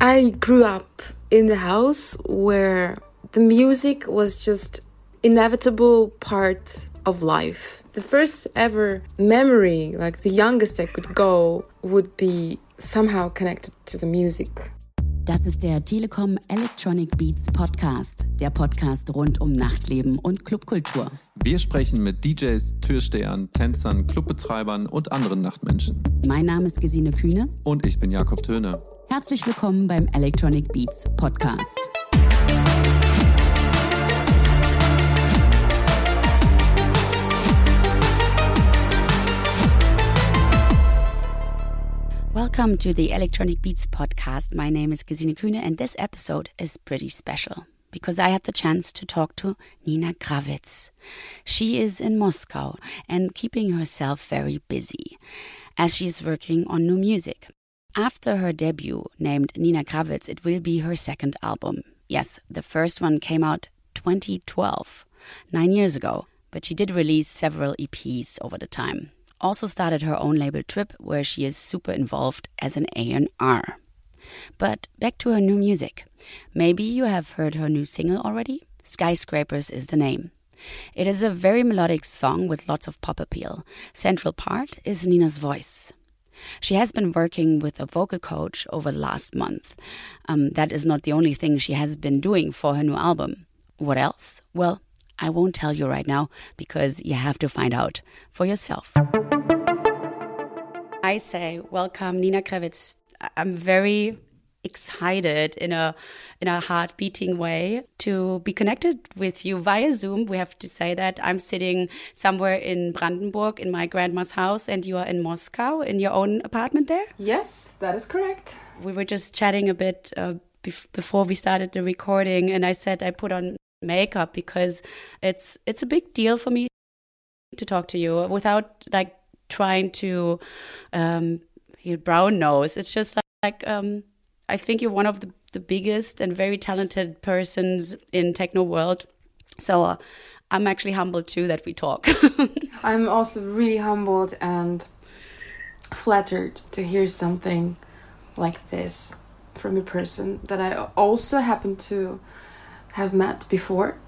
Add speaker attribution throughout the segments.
Speaker 1: I grew up in the house where the music was just inevitable part of life. The first ever memory, like the youngest I could go, would be somehow connected to the music.
Speaker 2: Das ist der Telekom Electronic Beats Podcast, der Podcast rund um Nachtleben und Clubkultur.
Speaker 3: Wir sprechen mit DJs, Türstehern, Tänzern, Clubbetreibern und anderen Nachtmenschen.
Speaker 2: Mein Name ist Gesine Kühne.
Speaker 3: Und ich bin Jakob Töne.
Speaker 2: Herzlich willkommen beim Electronic Beats Podcast. Welcome to the Electronic Beats podcast. My name is Gesine Kühne, and this episode is pretty special because I had the chance to talk to Nina Kraviz. She is in Moscow and keeping herself very busy as she is working on new music. After her debut, named Nina Kraviz, it will be her second album. Yes, the first one came out 2012, nine years ago, but she did release several EPs over the time. Also started her own label Trip, where she is super involved as an A&R. But back to her new music. Maybe you have heard her new single already? Skyscrapers is the name. It is a very melodic song with lots of pop appeal. Central part is Nina's voice. She has been working with a vocal coach over the last month. Um, that is not the only thing she has been doing for her new album. What else? Well, I won't tell you right now because you have to find out for yourself. I say, welcome, Nina Kraviz. I'm very excited in a in a heart beating way to be connected with you via Zoom. We have to say that I'm sitting somewhere in Brandenburg in my grandma's house, and you are in Moscow in your own apartment there.
Speaker 1: Yes, that is correct.
Speaker 2: We were just chatting a bit uh, before we started the recording, and I said I put on makeup because it's it's a big deal for me to talk to you without like trying to um, your brown nose. It's just like, like um, I think you're one of the, the biggest and very talented persons in techno world. So uh, I'm actually humbled too that we talk.
Speaker 1: I'm also really humbled and flattered to hear something like this from a person that I also happen to have met before.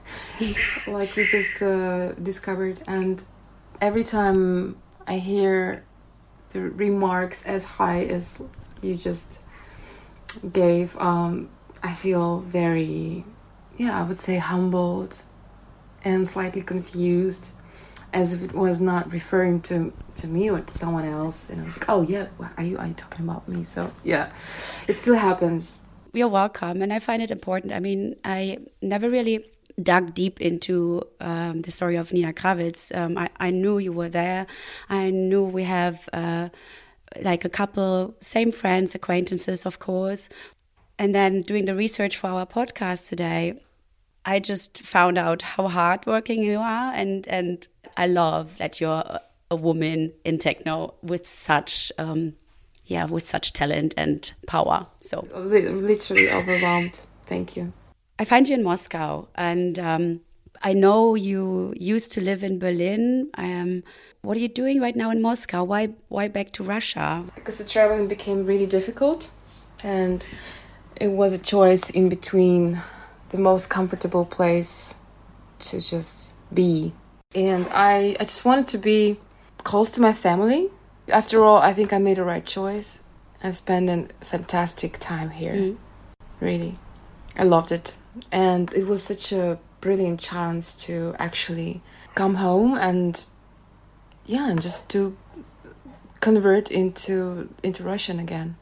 Speaker 1: like we just uh, discovered, and every time I hear the remarks as high as you just gave, um, I feel very, yeah, I would say humbled and slightly confused, as if it was not referring to to me or to someone else. And I was like, oh yeah, are you are you talking about me? So yeah, it still happens.
Speaker 2: You're welcome, and I find it important. I mean, I never really dug deep into um, the story of Nina Kraviz. Um, I, I, knew you were there. I knew we have. Uh, like a couple same friends, acquaintances, of course. And then doing the research for our podcast today, I just found out how hardworking you are, and and I love that you're a woman in techno with such. Um, yeah, with such talent and power. So
Speaker 1: literally overwhelmed. Thank you.
Speaker 2: I find you in Moscow, and um, I know you used to live in Berlin. Um, what are you doing right now in Moscow? Why why back to Russia?
Speaker 1: Because the traveling became really difficult, and it was a choice in between the most comfortable place to just be. And I I just wanted to be close to my family. After all, I think I made the right choice. I spent a fantastic time here. Mm. Really. I loved it. And it was such a brilliant chance to actually come home and yeah, and just to convert into into Russian again,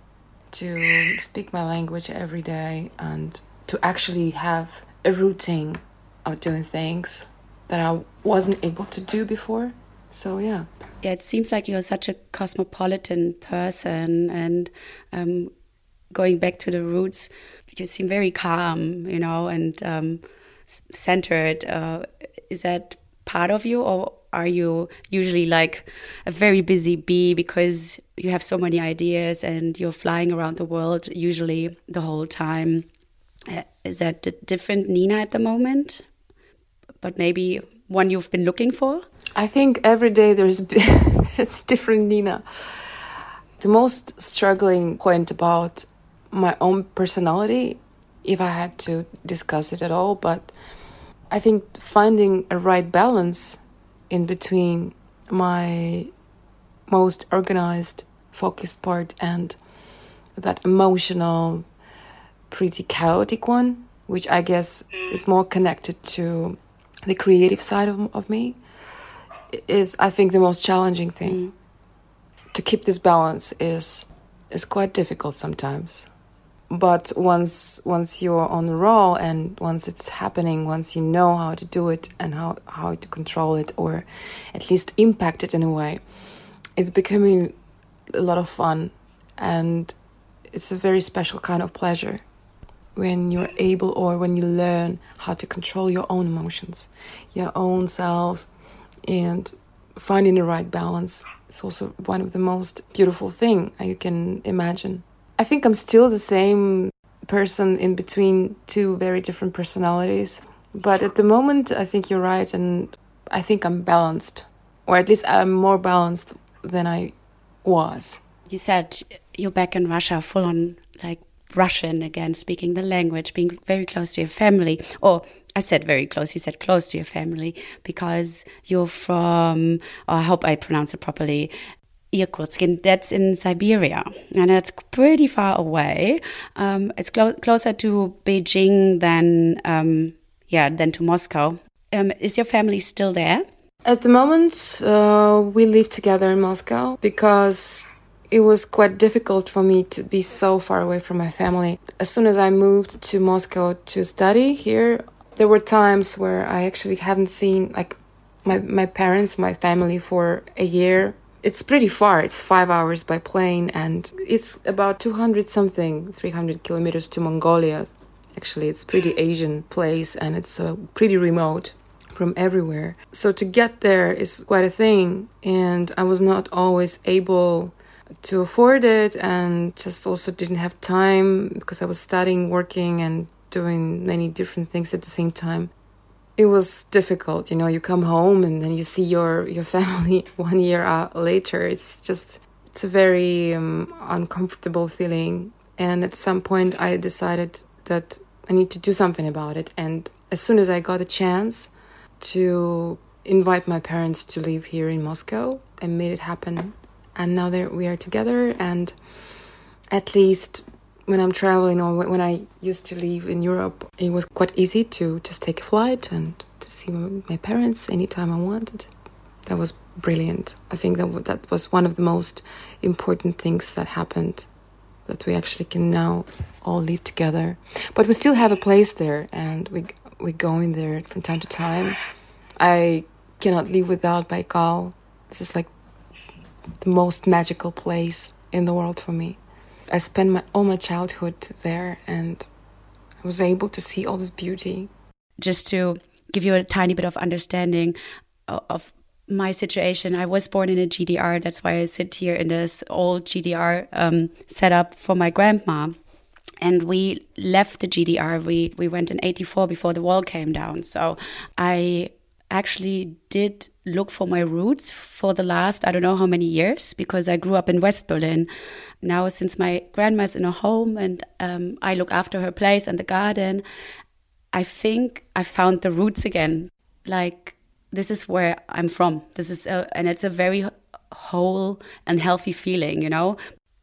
Speaker 1: to speak my language every day, and to actually have a routine of doing things that I wasn't able to do before. So yeah.
Speaker 2: Yeah, it seems like you're such a cosmopolitan person, and um, going back to the roots, you seem very calm, you know, and um, centered. Uh, is that part of you, or are you usually like a very busy bee because you have so many ideas and you're flying around the world usually the whole time? Uh, is that a different Nina at the moment? But maybe one you've been looking for?
Speaker 1: I think every day there's there's different Nina. The most struggling point about my own personality if I had to discuss it at all. But I think finding a right balance in between my most organized, focused part and that emotional, pretty chaotic one, which I guess is more connected to the creative side of, of me, is I think the most challenging thing. Mm. To keep this balance is is quite difficult sometimes but once once you're on the roll and once it's happening once you know how to do it and how how to control it or at least impact it in a way it's becoming a lot of fun and it's a very special kind of pleasure when you're able or when you learn how to control your own emotions your own self and finding the right balance is also one of the most beautiful thing you can imagine I think I'm still the same person in between two very different personalities. But at the moment, I think you're right, and I think I'm balanced, or at least I'm more balanced than I was.
Speaker 2: You said you're back in Russia, full on like Russian again, speaking the language, being very close to your family. Or I said very close, you said close to your family because you're from, I hope I pronounce it properly, Irkutsk, that's in Siberia, and it's pretty far away. Um, it's clo closer to Beijing than, um, yeah, than to Moscow. Um, is your family still there?
Speaker 1: At the moment, uh, we live together in Moscow because it was quite difficult for me to be so far away from my family. As soon as I moved to Moscow to study here, there were times where I actually haven't seen like my my parents, my family for a year it's pretty far. It's five hours by plane, and it's about 200 something, 300 kilometers to Mongolia. Actually, it's pretty Asian place, and it's uh, pretty remote from everywhere. So to get there is quite a thing, and I was not always able to afford it, and just also didn't have time because I was studying, working, and doing many different things at the same time it was difficult you know you come home and then you see your your family one year uh, later. It's just it's a very um, uncomfortable feeling. And at some point i decided that i need to do something about it. And as soon as i got a chance to invite my parents to live here in moscow i made it happen and now we are together and at least when I'm traveling or when I used to live in Europe, it was quite easy to just take a flight and to see my parents anytime I wanted. That was brilliant. I think that that was one of the most important things that happened that we actually can now all live together. But we still have a place there and we we go in there from time to time. I cannot live without Baikal. This is like the most magical place in the world for me. I spent my, all my childhood there and I was able to see all this beauty.
Speaker 2: Just to give you a tiny bit of understanding of my situation, I was born in a GDR. That's why I sit here in this old GDR um, setup for my grandma. And we left the GDR. We we went in '84 before the wall came down. So I actually did look for my roots for the last I don't know how many years because I grew up in West Berlin. Now, since my grandma's in a home and um, I look after her place and the garden, I think I found the roots again. Like this is where I'm from. This is a, and it's a very whole and healthy feeling, you know.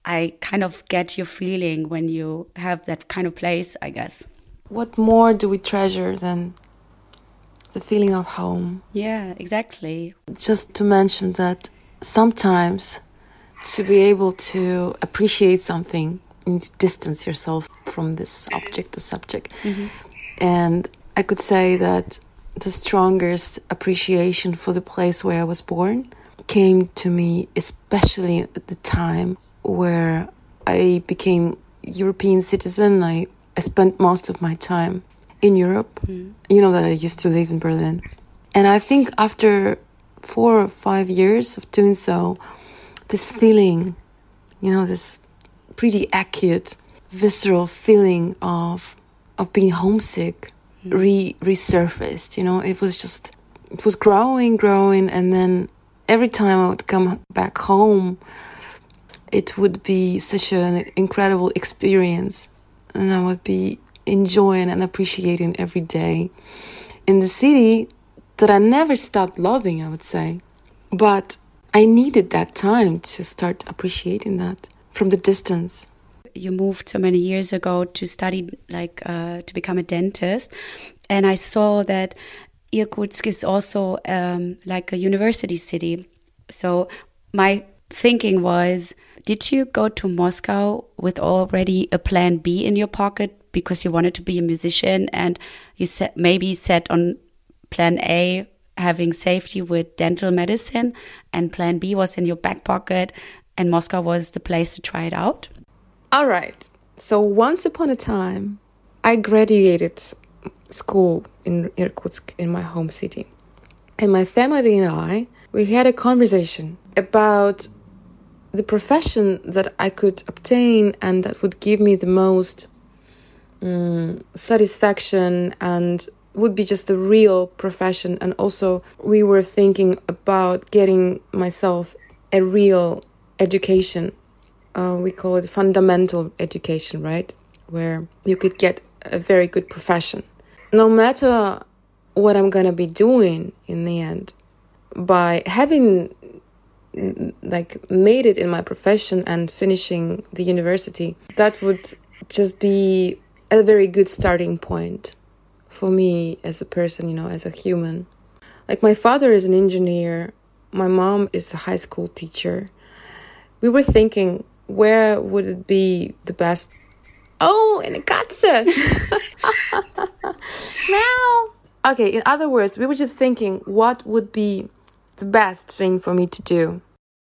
Speaker 2: I kind of get your feeling when you have that kind of place, I guess.
Speaker 1: What more do we treasure than the feeling of home.
Speaker 2: Yeah, exactly.
Speaker 1: Just to mention that sometimes to be able to appreciate something, you distance yourself from this object, the subject. Mm-hmm. And I could say that the strongest appreciation for the place where I was born came to me, especially at the time where I became European citizen. I, I spent most of my time in Europe. Mm. You know that I used to live in Berlin. And I think after four or five years of doing so, this feeling, you know, this pretty acute, visceral feeling of of being homesick mm. re resurfaced. You know, it was just it was growing, growing, and then every time I would come back home, it would be such an incredible experience, and I would be enjoying and appreciating every day in the city that I never stopped loving, I would say. But I needed that time to start appreciating that from the distance.
Speaker 2: You moved so many years ago to study, like uh, to become a dentist, and I saw that Irkutsk is also um, like a university city. So my thinking was, did you go to Moscow with already a plan B in your pocket because you wanted to be a musician and you set, maybe set on plan A having safety with dental medicine and plan B was in your back pocket and Moscow was the place to try it out?
Speaker 1: All right. So once upon a time, I graduated school in Irkutsk in my home city. And my family and I, we had a conversation about the profession that I could obtain and that would give me the most um, satisfaction and would be just the real profession. And also, we were thinking about getting myself a real education. Uh, we call it fundamental education, right? Where you could get a very good profession. No matter what I'm gonna be doing in the end, by having like made it in my profession and finishing the university, that would just be a very good starting point for me as a person, you know, as a human. Like my father is an engineer, my mom is a high school teacher. We were thinking, where would it be the best? Oh, in a katze. now. Okay, in other words, we were just thinking, what would be the best thing for me to do?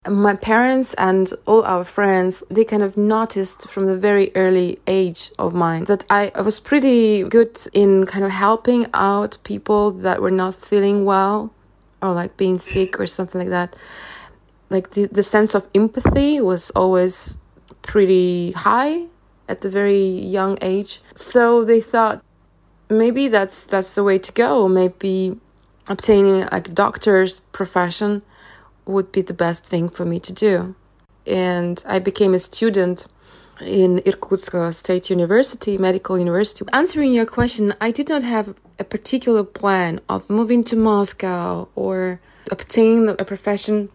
Speaker 1: My parents and all our friends they kind of noticed from the very early age of mine that I, I was pretty good in kind of helping out people that were not feeling well or like being sick or something like that. Like the, the sense of empathy was always pretty high at the very young age. So they thought maybe that's that's the way to go. Maybe obtaining like a doctor's profession would be the best thing for me to do. And I became a student in Irkutsk State University, Medical University. Answering your question, I did not have a particular plan of moving to Moscow or obtaining a profession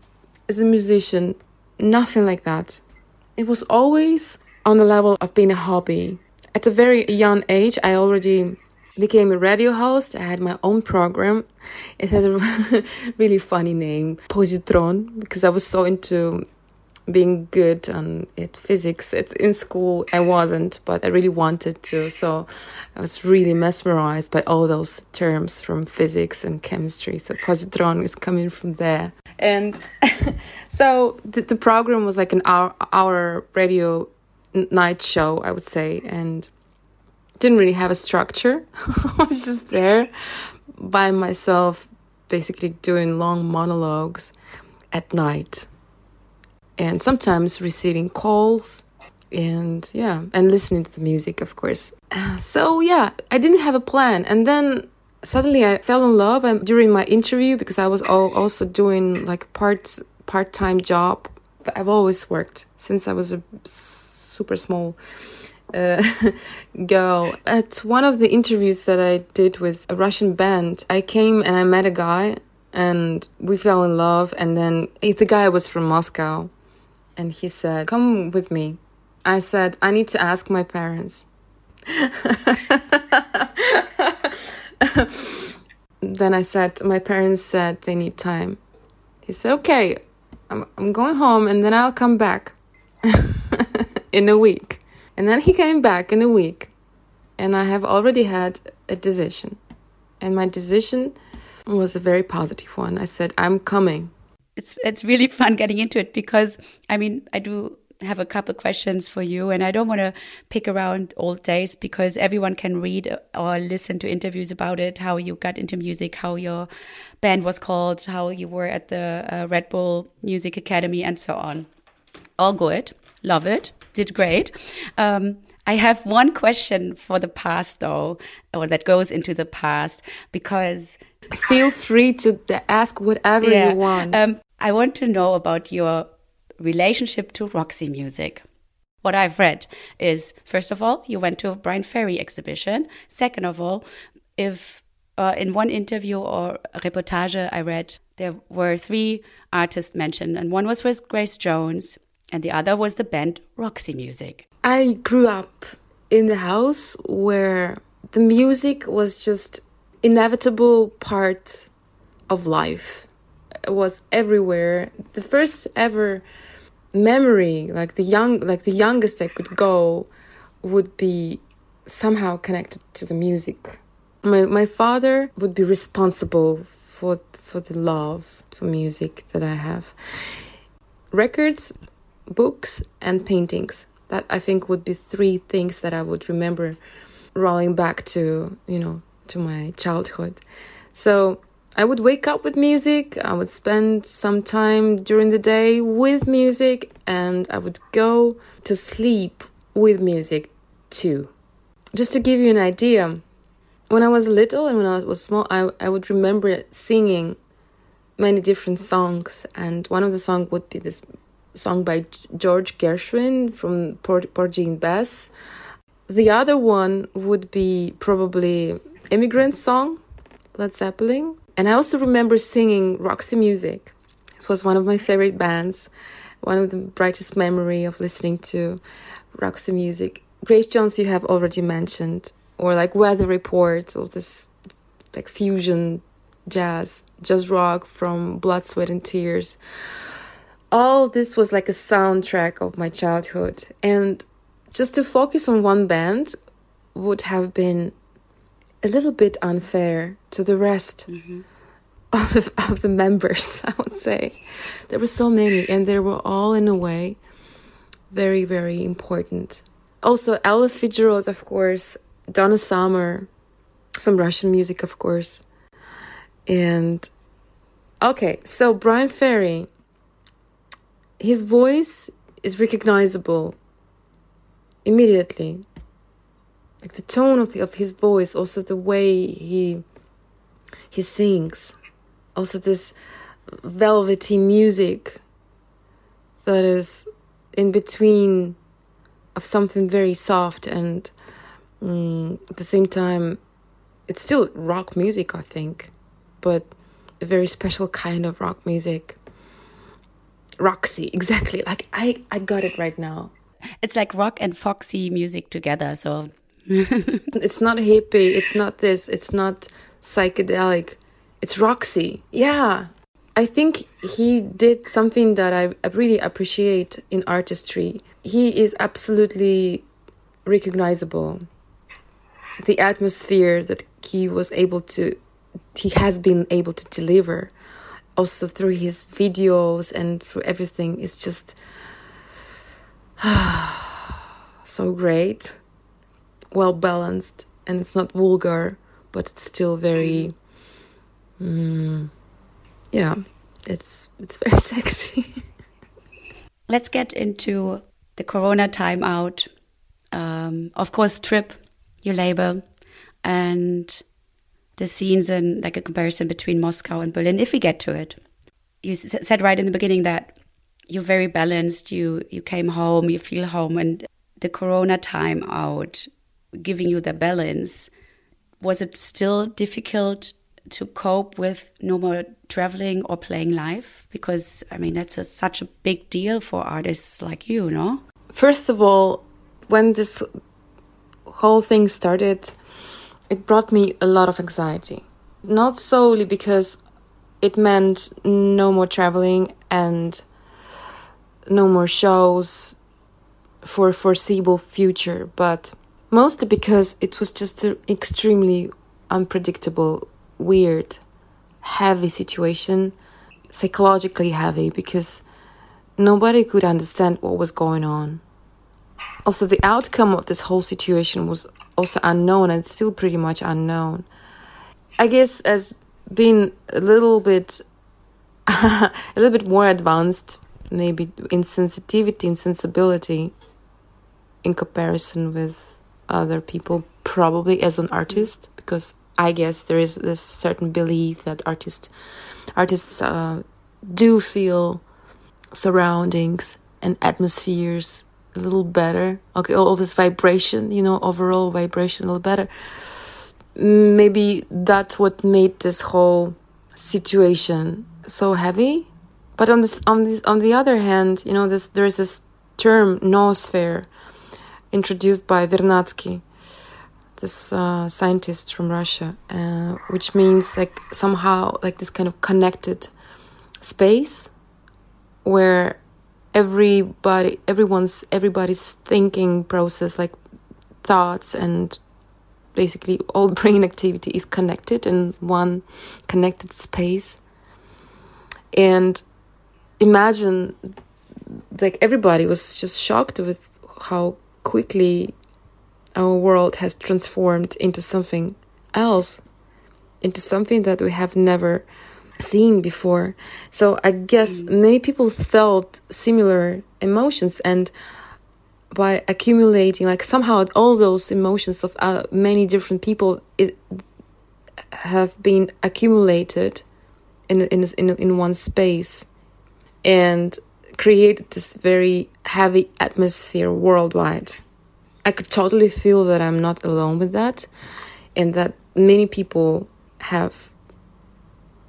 Speaker 1: as a musician, nothing like that. It was always on the level of being a hobby. At a very young age, I already became a radio host. I had my own program. It had a really funny name, Positron, because I was so into being good on it physics. It's in school i wasn't but i really wanted to. So i was really mesmerized by all those terms from physics and chemistry. So positron is coming from there. And so the, the program was like an hour hour radio night show i would say. And didn't really have a structure. I was just there by myself, basically doing long monologues at night and sometimes receiving calls and yeah, and listening to the music, of course. So yeah, I didn't have a plan. And then suddenly I fell in love and during my interview because I was also doing like part part-time job. I've always worked since I was a super small uh, girl. At one of the interviews that I did with a Russian band, I came and I met a guy and we fell in love. And then the guy was from Moscow and he said, Come with me. I said, I need to ask my parents. then I said, My parents said they need time. He said, Okay, I'm, I'm going home and then I'll come back in a week. And then he came back in a week, and I have already had a decision. And my decision was a very positive one. I said, I'm coming.
Speaker 2: It's, it's really fun getting into it because, I mean, I do have a couple questions for you and I don't want to pick around old days because everyone can read or listen to interviews about it how you got into music how your band was called how you were at the uh, Red Bull Music Academy and so on all good love it did great. Um, I have one question for the past, though, or that goes into the past, because
Speaker 1: feel free to ask whatever yeah, you want. Um,
Speaker 2: I want to know about your relationship to Roxy music. What I've read is, first of all, you went to a Bryan Ferry exhibition. Second of all, if uh, in one interview or reportage I read, there were three artists mentioned, and one was with Grace Jones, and the other was the band Roxy Music.
Speaker 1: I grew up in the house where the music was just inevitable part of life. It was everywhere. The first ever memory, like the young, like the youngest I could go, would be somehow connected to the music. My my father would be responsible for for the love for music that I have. Records, books, and paintings. That I think would be three things that I would remember rolling back to, you know, to my childhood. So I would wake up with music, I would spend some time during the day with music, and I would go to sleep with music too. Just to give you an idea, when I was little and when I was small, I, I would remember singing many different songs, and one of the songs would be this song by George Gershwin from Porgy and Bess. The other one would be probably Immigrant Song, Led Zeppelin. And I also remember singing Roxy Music. It was one of my favorite bands, one of the brightest memory of listening to Roxy Music. Grace Jones, you have already mentioned, or like Weather Reports, all this like fusion jazz, jazz rock from Blood, Sweat, and Tears all this was like a soundtrack of my childhood. And just to focus on one band would have been a little bit unfair to the rest mm-hmm. of, the, of the members, I would say. There were so many, and they were all, in a way, very, very important. Also, Ella Fitzgerald, of course, Donna Summer, some Russian music, of course. And okay, so Bryan Ferry his voice is recognizable immediately. Like the tone of, the, of his voice also the way he he sings also this velvety music that is in between of something very soft and um, at the same time it's still rock music i think but a very special kind of rock music Roxy, exactly. Like I, I got it right now.
Speaker 2: It's like rock and foxy music together. So
Speaker 1: it's not hippie. It's not this. It's not psychedelic. It's Roxy. Yeah. I think he did something that I really appreciate in artistry. He is absolutely recognizable. The atmosphere that he was able to, he has been able to deliver also through his videos and through everything is just so great. Well balanced and it's not vulgar but it's still very mm, yeah it's it's very sexy.
Speaker 2: Let's get into the corona timeout um, of course trip your label and the scenes and like a comparison between Moscow and Berlin, if we get to it. You said right in the beginning that you're very balanced. You you came home, you feel home, and the Corona time out, giving you the balance. Was it still difficult to cope with no more traveling or playing live? Because I mean that's a, such a big deal for artists like you, no?
Speaker 1: First of all, when this whole thing started, it brought me a lot of anxiety. Not solely because it meant no more traveling and no more shows for foreseeable future, but mostly because it was just an extremely unpredictable, weird, heavy situation, psychologically heavy because nobody could understand what was going on. Also, the outcome of this whole situation was also unknown and still pretty much unknown. I guess as being a little bit a little bit more advanced, maybe in sensitivity and sensibility in comparison with other people, probably as an artist, because I guess there is this certain belief that artists artists uh, do feel surroundings and atmospheres a little better. Okay, all this vibration, you know, overall vibration a little better. Maybe that's what made this whole situation so heavy. But on this, on this, on the other hand, you know, this there's this term noosphere introduced by Vernadsky, this uh, scientist from Russia, uh, which means like somehow like this kind of connected space where everybody everyone's everybody's thinking process like thoughts and basically all brain activity is connected in one connected space. And imagine like everybody was just shocked with how quickly our world has transformed into something else into something that we have never seen before so i guess mm. many people felt similar emotions and by accumulating like somehow all those emotions of uh, many different people it have been accumulated in in in in one space and created this very heavy atmosphere worldwide. I could totally feel that I'm not alone with that and that many people have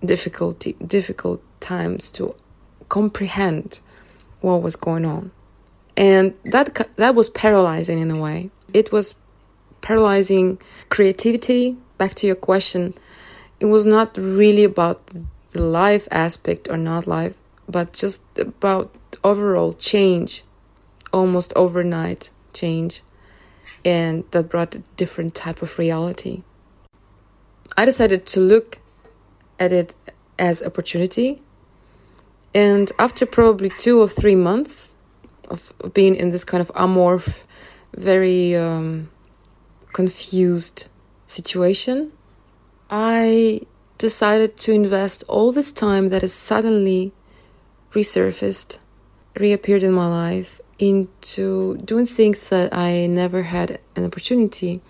Speaker 1: difficulty difficult times to comprehend what was going on. And that that was paralyzing in a way. It was paralyzing creativity. Back to your question, it was not really about the life aspect or not life but just about overall change, almost overnight change, and that brought a different type of reality. I decided to look at it as opportunity, and after probably two or three months of being in this kind of amorph, very um, confused situation, I decided to invest all this time that has suddenly resurfaced, reappeared in my life into doing things that I never had an opportunity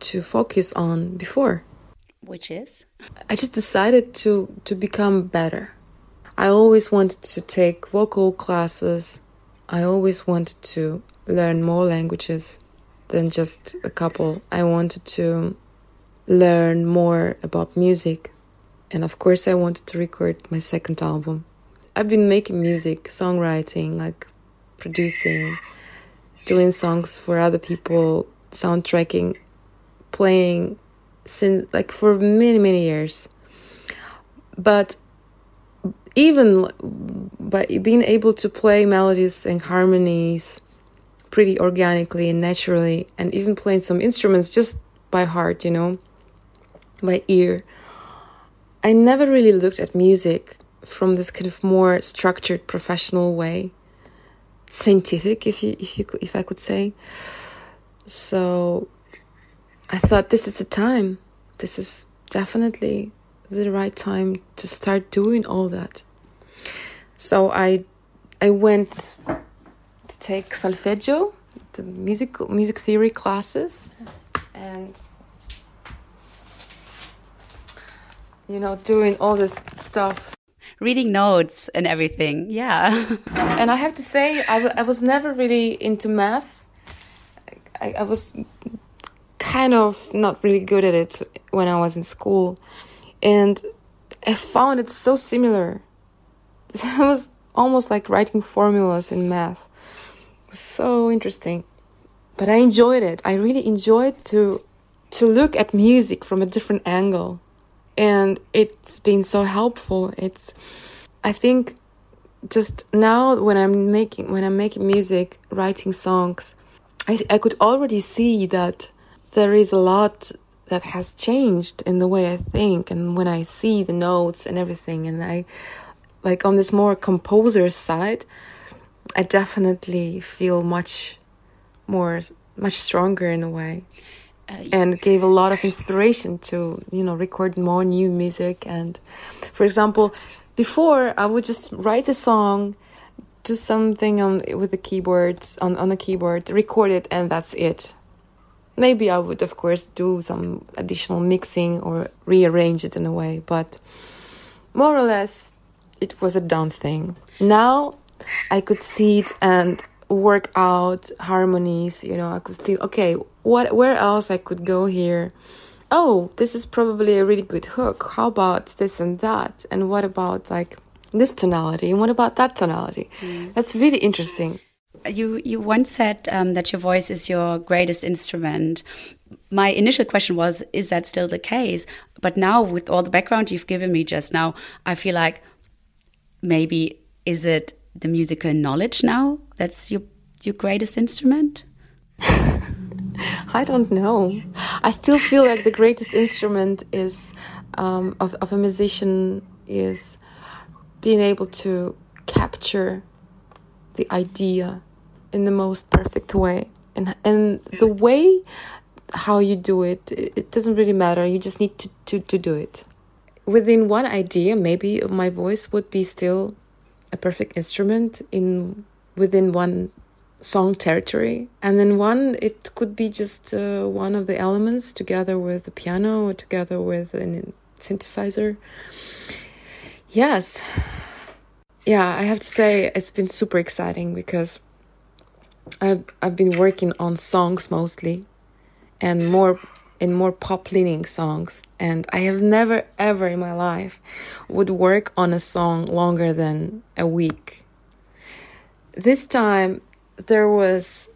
Speaker 1: to focus on before.
Speaker 2: Which is?
Speaker 1: I just decided to to become better. I always wanted to take vocal classes. I always wanted to learn more languages than just a couple. I wanted to learn more about music. And of course, I wanted to record my second album. I've been making music, songwriting, like producing, doing songs for other people, soundtracking, playing since like for many many years. But even by being able to play melodies and harmonies pretty organically and naturally, and even playing some instruments just by heart, you know, by ear. I never really looked at music from this kind of more structured professional way scientific if you if you if I could say so I thought this is the time this is definitely the right time to start doing all that so I I went to take solfeggio the music music theory classes and you know doing all this stuff
Speaker 2: reading notes and everything. Yeah.
Speaker 1: and I have to say, I, I was never really into math. I, I was kind of not really good at it when I was in school. And I found it so similar. It was almost like writing formulas in math. So interesting. But I enjoyed it. I really enjoyed to to look at music from a different angle and it's been so helpful it's i think just now when i'm making when i'm making music writing songs i i could already see that there is a lot that has changed in the way i think and when i see the notes and everything. And i like on this more composer side i definitely feel much more much stronger in a way. Uh, and gave a lot of inspiration to you know record more new music. And for example before i would just write a song do something on with the keyboard on, on a keyboard record it and that's it maybe i would of course do some additional mixing or rearrange it in a way but more or less it was a done thing. Now I could see it and work out harmonies. You know, I could feel okay. What? Where else I could go here? Oh, this is probably a really good hook. How about this and that? And what about like this tonality? And what about that tonality? Mm. That's really interesting.
Speaker 2: You you once said um, that your voice is your greatest instrument. My initial question was, is that still the case? But now, with all the background you've given me just now, I feel like maybe is it the musical knowledge now that's your your greatest instrument?
Speaker 1: I don't know. I still feel like the greatest instrument is um, of of a musician is being able to capture the idea in the most perfect way, and and the way how you do it, it doesn't really matter. You just need to to, to do it. Within one idea, maybe my voice would be still a perfect instrument in within one song territory. And then one it could be just uh, one of the elements together with the piano or together with a synthesizer. Yes. Yeah i have to say it's been super exciting because i've i've been working on songs mostly and more in more pop leaning songs. And i have never ever in my life would work on a song longer than a week. This time there was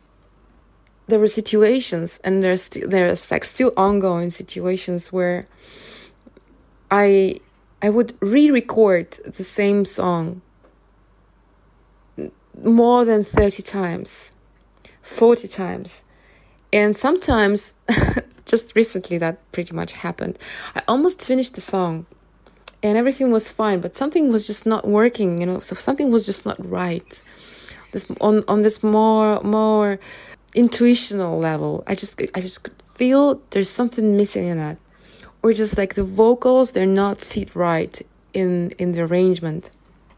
Speaker 1: there were situations and there's still there's like still ongoing situations where i i would re-record the same song more than 30 times 40 times. And sometimes just recently that pretty much happened. I almost finished the song and everything was fine but something was just not working you know so something was just not right. This on on this more more intuitional level i just i just could feel there's something missing in that. Or just like the vocals they're not set right in in the arrangement.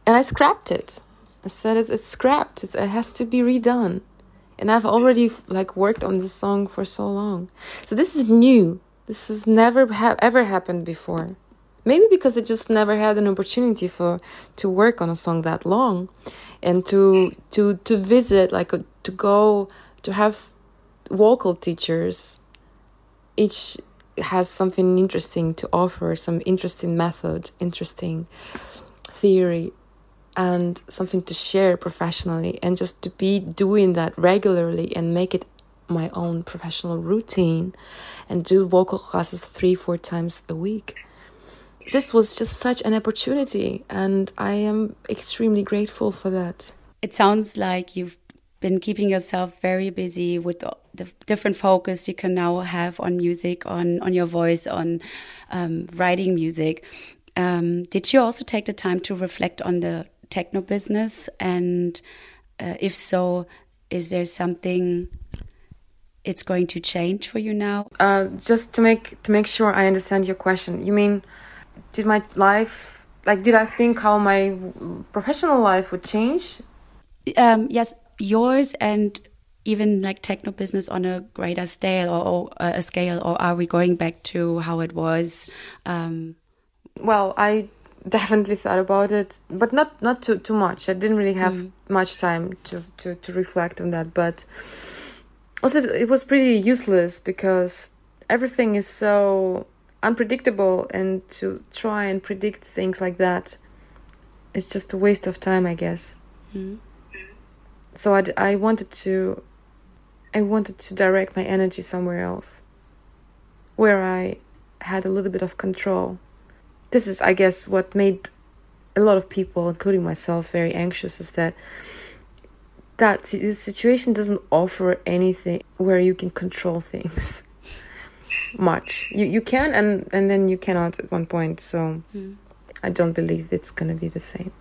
Speaker 1: And i scrapped it. I said it's, it's scrapped. It's, it has to be redone and i've already like worked on this song for so long. So this is new. This has never ha- ever happened before. Maybe because i just never had an opportunity for to work on a song that long and to to to visit like uh, to go to have vocal teachers. Each has something interesting to offer some interesting method interesting theory and something to share professionally and just to be doing that regularly and make it my own professional routine and do vocal classes three four times a week this was just such an opportunity, and I am extremely grateful for that.
Speaker 2: It sounds like you've been keeping yourself very busy with the different focus you can now have on music, on on your voice, on um, writing music. Um, did you also take the time to reflect on the techno business? And uh, if so, is there something it's going to change for you now?
Speaker 1: Uh, just to make to make sure I understand your question, you mean did my life like did i think how my professional life would change
Speaker 2: um, yes yours and even like techno business on a greater scale or, or uh, a scale or are we going back to how it was um,
Speaker 1: well i definitely thought about it but not not too too much i didn't really have mm. much time to, to to reflect on that but also it was pretty useless because everything is so unpredictable and to try and predict things like that it's just a waste of time i guess mm-hmm. so I, I wanted to i wanted to direct my energy somewhere else where i had a little bit of control this is i guess what made a lot of people including myself very anxious is that that the situation doesn't offer anything where you can control things much. You you can and and then you cannot at one point. So mm. I don't believe it's gonna be the same.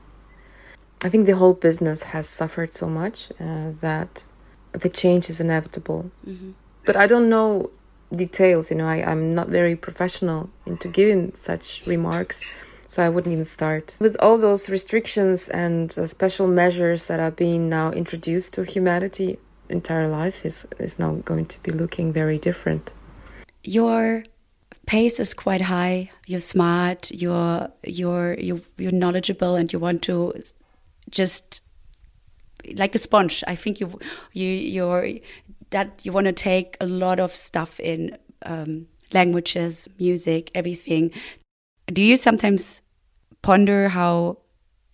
Speaker 1: I think the whole business has suffered so much uh, that the change is inevitable. Mm-hmm. But I don't know details. You know, I I'm not very professional into giving such remarks. So I wouldn't even start. With all those restrictions and uh, special measures that are being now introduced to humanity, entire life is is now going to be looking very different
Speaker 2: your pace is quite high. You're smart. You're you're you're, you're knowledgeable, and you want to just like a sponge. I think you you you're that you want to take a lot of stuff in um, languages, music, everything. Do you sometimes ponder how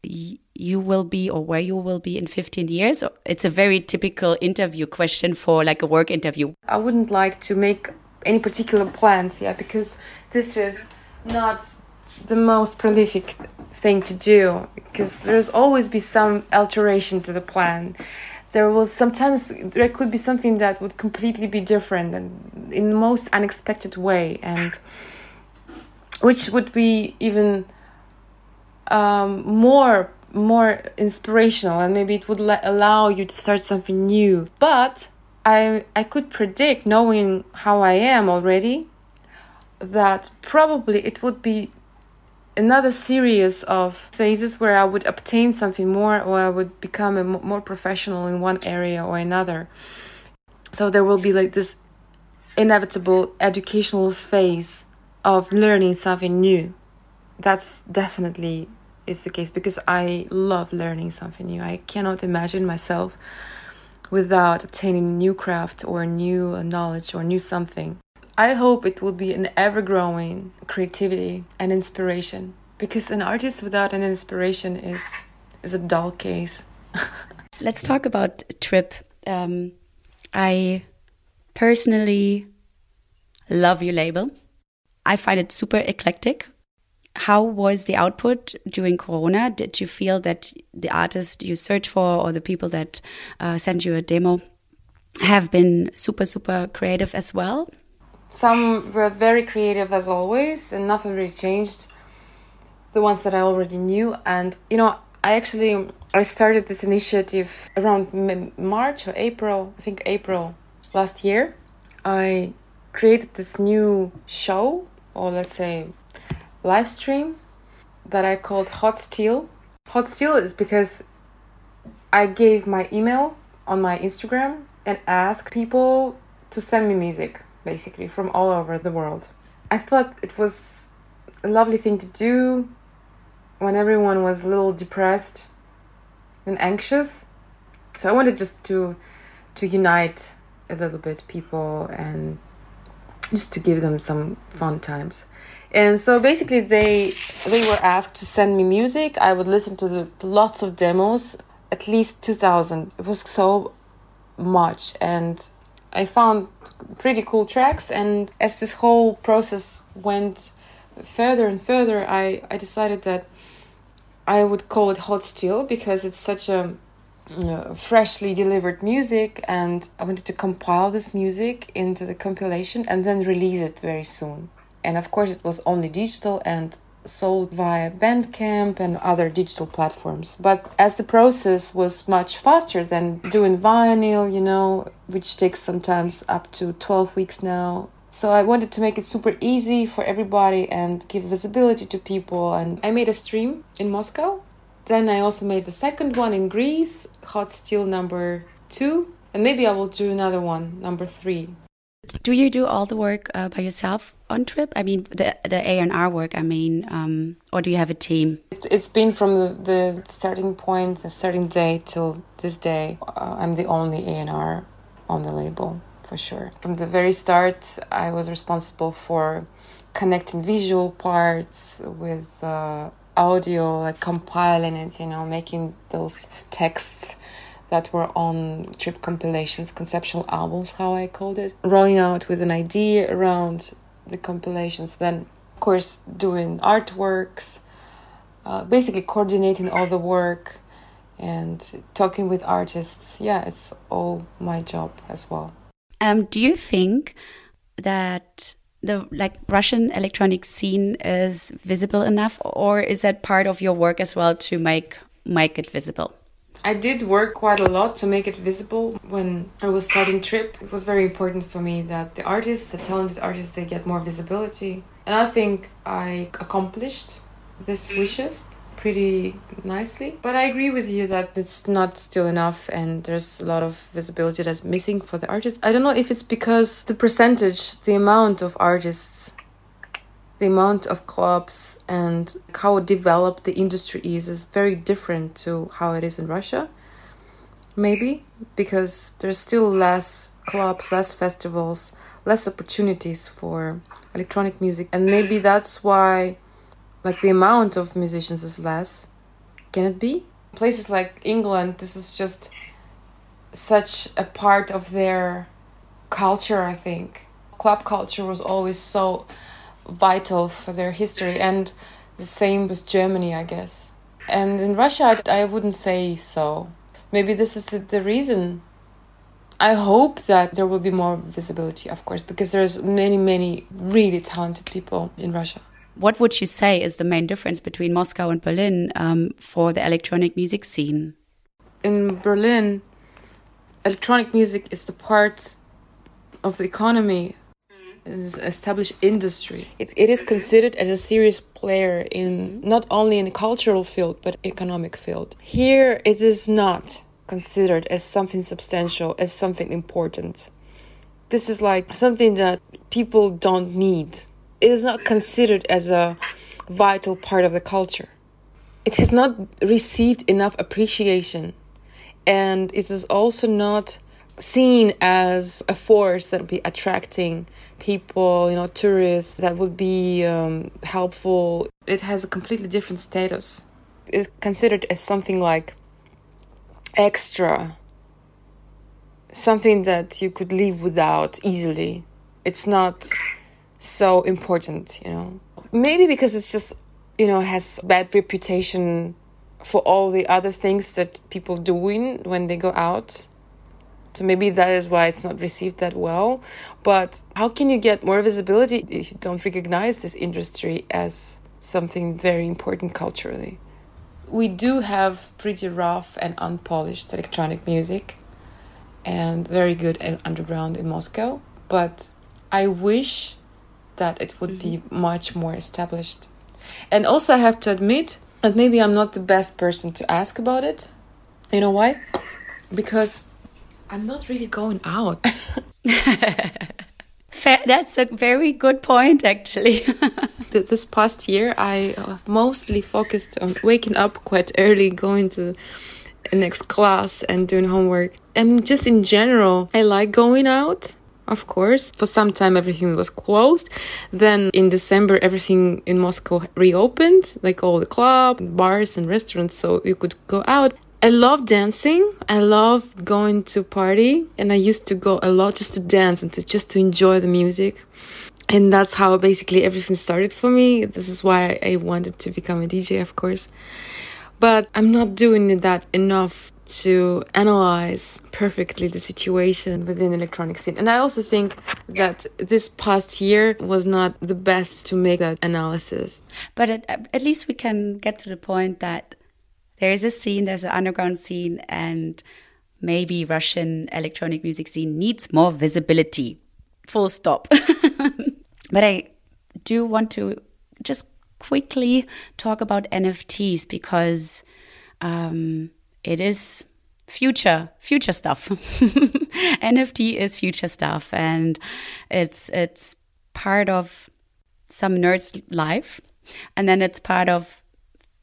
Speaker 2: you will be or where you will be in 15 years? It's a very typical interview question for like a work interview.
Speaker 1: I wouldn't like to make any particular plans yet because this is not the most prolific thing to do because there's always be some alteration to the plan there will sometimes there could be something that would completely be different and in the most unexpected way and which would be even um, more more inspirational and maybe it would allow you to start something new. But i i could predict knowing how i am already that probably it would be another series of phases where I would obtain something more or I would become a more professional in one area or another. So there will be like this inevitable educational phase of learning something new. That's definitely is the case because I love learning something new. I cannot imagine myself without obtaining new craft or new uh, knowledge or new something. I hope it will be an ever growing creativity and inspiration because an artist without an inspiration is is a dull case.
Speaker 2: Let's talk about Trip. Um, I personally love your label. I find it super eclectic. How was the output during Corona? Did you feel that the artists you search for or the people that uh, send you a demo have been super, super creative as well?
Speaker 1: Some were very creative as always, and nothing really changed. The ones that I already knew, and you know, I actually I started this initiative around March or April, I think April last year. I created this new show, or let's say live stream, that I called Hot Steel. Hot Steel is because I gave my email on my Instagram and asked people to send me music basically from all over the world. I thought it was a lovely thing to do when everyone was a little depressed and anxious. So I wanted just to to unite a little bit people and just to give them some fun times. And so basically they they were asked to send me music. I would listen to the, lots of demos, at least 2000. It was so much and I found pretty cool tracks, and as this whole process went further and further, I, I decided that I would call it Hot Steel because it's such a uh, freshly delivered music, and I wanted to compile this music into the compilation and then release it very soon. And of course, it was only digital and sold via Bandcamp and other digital platforms. But as the process was much faster than doing vinyl, you know, which takes sometimes up to 12 weeks now. So I wanted to make it super easy for everybody and give visibility to people. And I made a stream in Moscow. Then I also made the second one in Greece, Hot Steel number two. And maybe I will do another one, number three.
Speaker 2: Do you do all the work uh, by yourself on trip? I mean, the the A and R work. I mean, um, or do you have a team?
Speaker 1: It, has been from the, the starting point, the starting day till this day. Uh, I'm the only A and R on the label for sure. From the very start, I was responsible for connecting visual parts with uh, audio, like compiling it. You know, making those texts that were on trip compilations, conceptual albums, how I called it, rolling out with an idea around the compilations, then, of course, doing artworks, uh, basically coordinating all the work and talking with artists. Yeah, it's all my job as well.
Speaker 2: Um, do you think that the like Russian electronic scene is visible enough, or is that part of your work as well to make make it visible?
Speaker 1: I did work quite a lot to make it visible when I was starting Trip. It was very important for me that the artists, the talented artists, they get more visibility. And I think I accomplished these wishes pretty nicely. But I agree with you that it's not still enough and there's a lot of visibility that's missing for the artists. I don't know if it's because the percentage, the amount of artists the amount of clubs and how developed the industry is is very different to how it is in Russia. Maybe because there's still less clubs, less festivals, less opportunities for electronic music, and maybe that's why, like, the amount of musicians is less. Can it be? Places like England, this is just such a part of their culture, I think. Club culture was always so vital for their history, and the same with Germany, I guess. And in Russia, I wouldn't say so. Maybe this is the, the reason. I hope that there will be more visibility, of course, because there's many, many really talented people in Russia.
Speaker 2: What would you say is the main difference between Moscow and Berlin um, for the electronic music scene?
Speaker 1: In Berlin, electronic music is the part of the economy established industry. It, it is considered as a serious player in mm-hmm. not only in the cultural field but economic field. Here it is not considered as something substantial, as something important. This is like something that people don't need. It is not considered as a vital part of the culture. It has not received enough appreciation and it is also not seen as a force that would be attracting people, you know, tourists that would be um, helpful. It has a completely different status. It's considered as something like extra, something that you could live without easily. It's not so important, you know. Maybe because it's just, you know, has bad reputation for all the other things that people doing when they go out so maybe that is why it's not received that well. But how can you get more visibility if you don't recognize this industry as something very important culturally? We do have pretty rough and unpolished electronic music and very good and underground in Moscow, but I wish that it would mm-hmm. be much more established. And also I have to admit that maybe I'm not the best person to ask about it. You know why? Because I'm not really going out.
Speaker 2: That's a very good point, actually.
Speaker 1: this past year, I uh, mostly focused on waking up quite early, going to the next class, and doing homework. And just in general, I like going out. Of course, for some time everything was closed. Then in December, everything in Moscow reopened, like all the clubs, bars, and restaurants, so you could go out. I love dancing. I love going to party and I used to go a lot just to dance and to just to enjoy the music. And that's how basically everything started for me. This is why I wanted to become a DJ, of course. But I'm not doing that enough to analyze perfectly the situation within the electronic scene. And I also think that this past year was not the best to make that analysis.
Speaker 2: But at, at least we can get to the point that there is a scene, there's an underground scene, and maybe Russian electronic music scene needs more visibility. Full stop. but I do want to just quickly talk about NFTs because um, it is future future stuff. NFT is future stuff, and it's it's part of some nerds' life, and then it's part of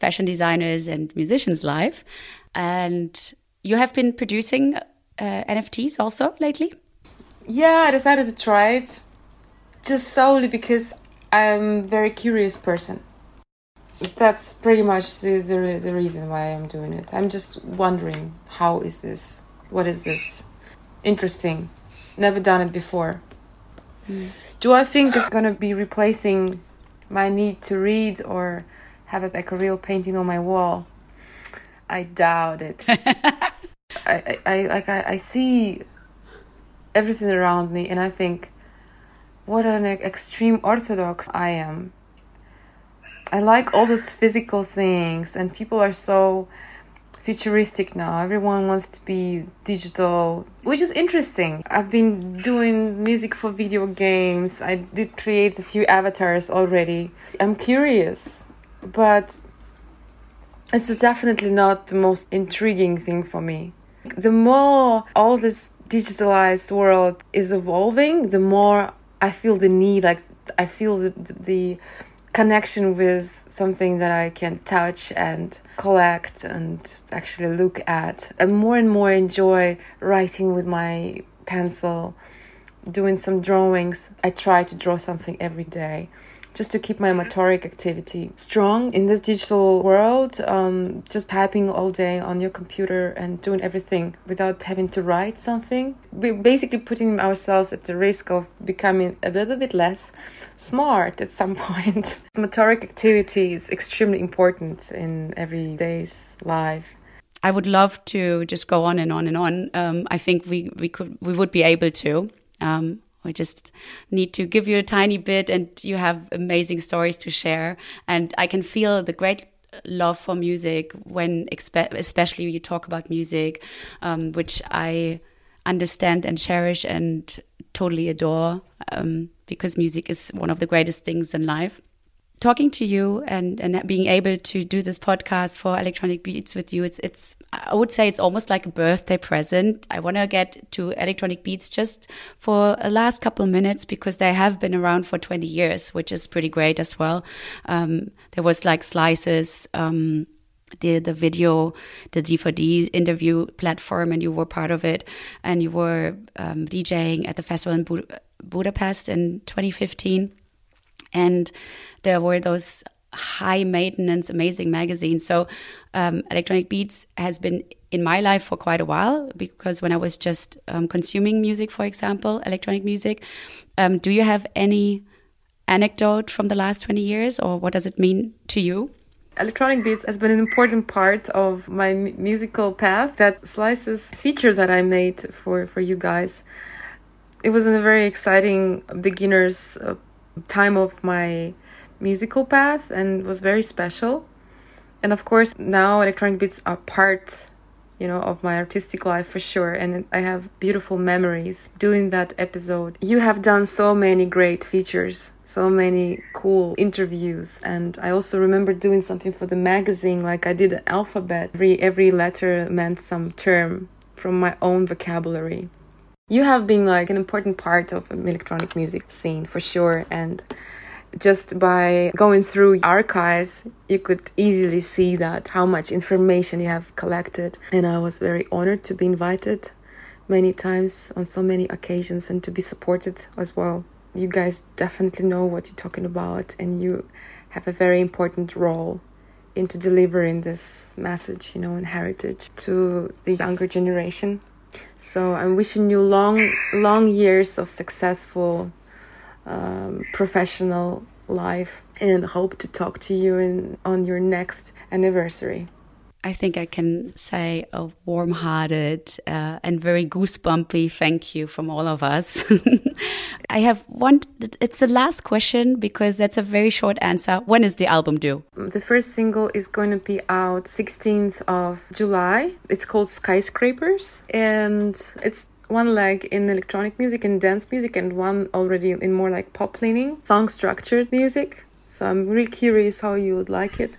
Speaker 2: fashion designers and musicians live. And you have been producing uh, NFTs also lately?
Speaker 1: Yeah, I decided to try it just solely because I'm a very curious person. That's pretty much the, the, the reason why I'm doing it. I'm just wondering how is this? What is this? Interesting. Never done it before. Mm. Do I think it's gonna be replacing my need to read or have it like a real painting on my wall. I doubt it. I, I, I like I, I see everything around me and I think what an extreme orthodox I am. I like all those physical things and people are so futuristic now. Everyone wants to be digital, which is interesting. I've been doing music for video games. I did create a few avatars already. I'm curious but it's definitely not the most intriguing thing for me. The more all this digitalized world is evolving, the more I feel the need like I feel the, the connection with something that I can touch and collect and actually look at. I more and more enjoy writing with my pencil, doing some drawings. I try to draw something every day just to keep my motoric activity strong in this digital world. Um, just typing all day on your computer and doing everything without having to write something. We're basically putting ourselves at the risk of becoming a little bit less smart at some point. motoric activity is extremely important in everyday's life.
Speaker 2: I would love to just go on and on and on. Um, I think we, we could we would be able to. Um, we just need to give you a tiny bit and you have amazing stories to share. And I can feel the great love for music when, especially you talk about music, um, which I understand and cherish and totally adore um, because music is one of the greatest things in life talking to you and and being able to do this podcast for electronic beats with you it's it's i would say it's almost like a birthday present. I want to get to electronic beats just for a last couple of minutes because they have been around for 20 years which is pretty great as well. Um, there was like slices um, the the video, the DVD interview platform, and you were part of it, and you were um, DJing at the festival in Bu Budapest in 2015, and there were those high maintenance, amazing magazines. So, um, Electronic Beats has been in my life for quite a while because when I was just um, consuming music, for example, electronic music, um, do you have any anecdote from the last 20 years or what does it mean to you?
Speaker 1: Electronic Beats has been an important part of my musical path. That Slices feature that I made for, for you guys. It was a very exciting beginner's uh, time of my musical path and was very special. And of course, now electronic beats are part, you know, of my artistic life for sure. And I have beautiful memories doing that episode. You have done so many great features, so many cool interviews. And I also remember doing something for the magazine, like I did an alphabet. Every every letter meant some term from my own vocabulary. You have been like an important part of electronic music scene for sure. And just by going through archives you could easily see that how much information you have collected and i was very honored to be invited many times on so many occasions and to be supported as well you guys definitely know what you're talking about and you have a very important role into delivering this message you know and heritage to the younger generation so i'm wishing you long long years of successful um, professional life and hope to talk to you in, on your next anniversary.
Speaker 2: I think I can say a warm hearted uh, and very goosebumpy thank you from all of us. I have one, it's the last question because that's a very short answer. When is the album due?
Speaker 1: The first single is going to be out 16th of July. It's called Skyscrapers and it's one leg in electronic music and dance music, and one already in more like pop leaning, song structured music. So I'm really curious how you would like it.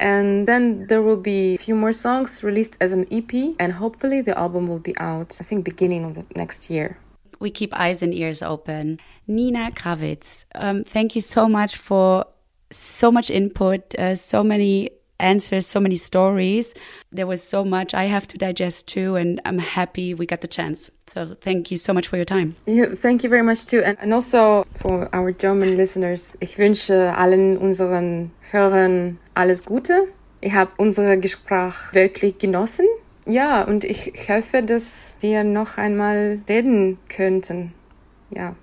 Speaker 1: And then there will be a few more songs released as an EP, and hopefully the album will be out, I think, beginning of the next year.
Speaker 2: We keep eyes and ears open. Nina Kraviz, um, thank you so much for so much input, uh, so many answers, so many stories. There was so much I have to digest too, and I'm happy we got the chance. So thank you so much for your time.
Speaker 1: Yeah, thank you very much too. And, and also for our German listeners, ich wünsche allen unseren Hörern alles Gute. Ich habe unser Gespräch wirklich genossen. Ja, und ich hoffe, dass wir noch einmal reden könnten. Ja.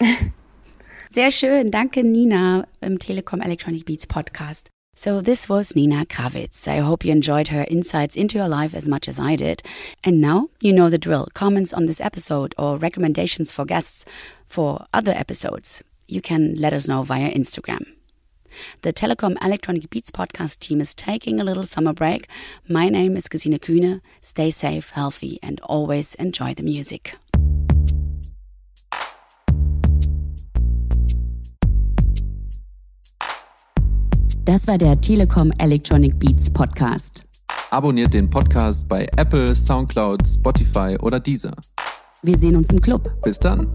Speaker 2: Sehr schön. Danke, Nina, im Telekom Electronic Beats Podcast. So this was Nina Kraviz. I hope you enjoyed her insights into your life as much as I did. And now you know the drill. Comments on this episode or recommendations for guests for other episodes, you can let us know via Instagram. The Telekom Electronic Beats podcast team is taking a little summer break. My name is Gesine Kühne. Stay safe, healthy, and always enjoy the music. Das war der Telekom Electronic Beats Podcast.
Speaker 3: Abonniert den Podcast bei Apple, Soundcloud, Spotify oder Deezer.
Speaker 2: Wir sehen uns im Club.
Speaker 3: Bis dann.